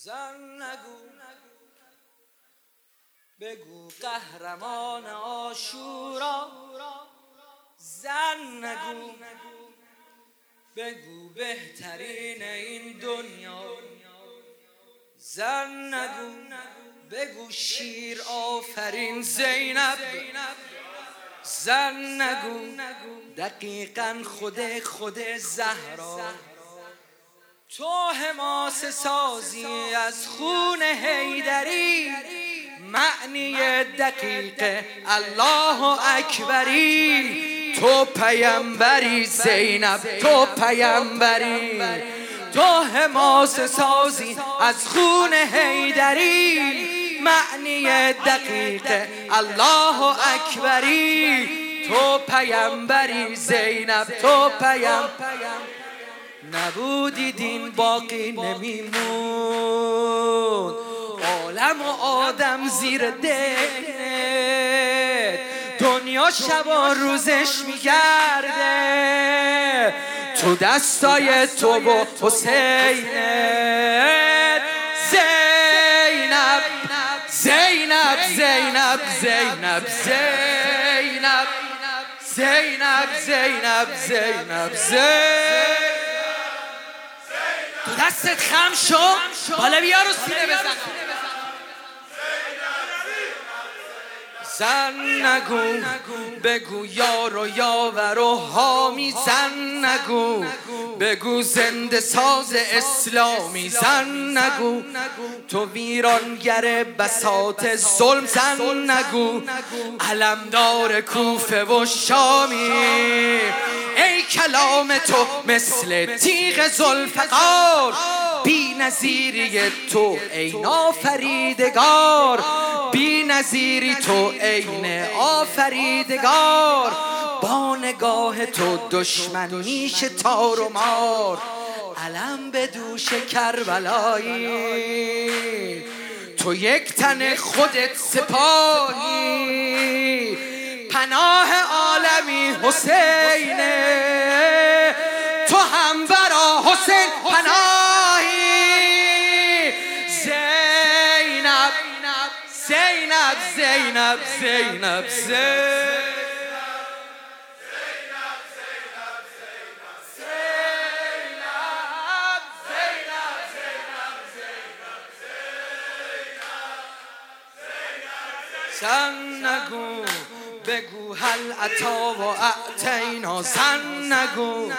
زن نگو. بگو قهرمان آشورا. زن نگو. بگو بهترین این دنیا. زن نگو. بگو شیر آفرین زینب. زن نگو. دقیقا خود خود زهرا. تو حماس سازی از خون حیدری. معنی دقیق الله اکبری. تو پیمبری زینب تو پیمبری. تو حماس سازی از خون حیدری. معنی دقیق الله اکبری. تو پیمبری زینب تو پیم نبودی دین باقی نمیمون. عالم و آدم زیر دینت دنیا شبا روزش میگرده. تو دستای تو و حسینت زینب زینب زینب زینب. زینب زینب زینب زینب زینب. دستت خم شو بالا بیا رو سینه بزن. زن نگو بگو یار و یاور و حامی. زن نگو بگو زنده ساز اسلامی. زن نگو تو ویرانگر بسات ظلم. زن نگو علمدار کوفه و شامی. ای کلام تو مثل تیغ زلفقار بی نظیری تو ای نافریدگار. بی نظیری تو عین آفریدگار. با نگاه تو دشمن میشه تار و مار. علم به دوش کربلایی. تو یک تن خودت سپاهی. پناه حسینه. تو هم برا حسین پناهی. زینب زینب زینب زینب زینب. زن نگو. بگو هل عطا و اعتینا زن نگو.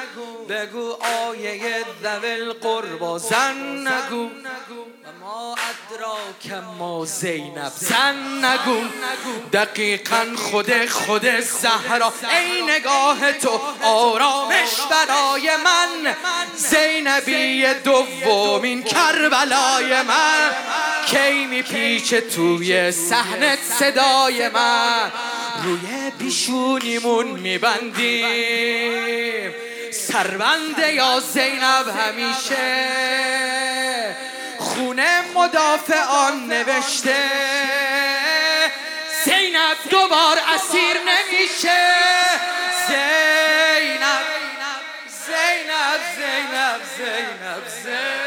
بگو آیه ذوی قربا زن نگو. و ما ادراک ما زینب زن نگو. دقیقا خود خود زهرا ای نگاه تو آرامش برای من. زینبی دومین کربلای من. کی میپیچه توی صحنت صدای من؟ روی پیشونیمون میبندیم. سربنده یا زینب همیشه خونه مدافعان نوشته. زینب دوبار اسیر نمیشه. زینب زینب زینب زینب زینب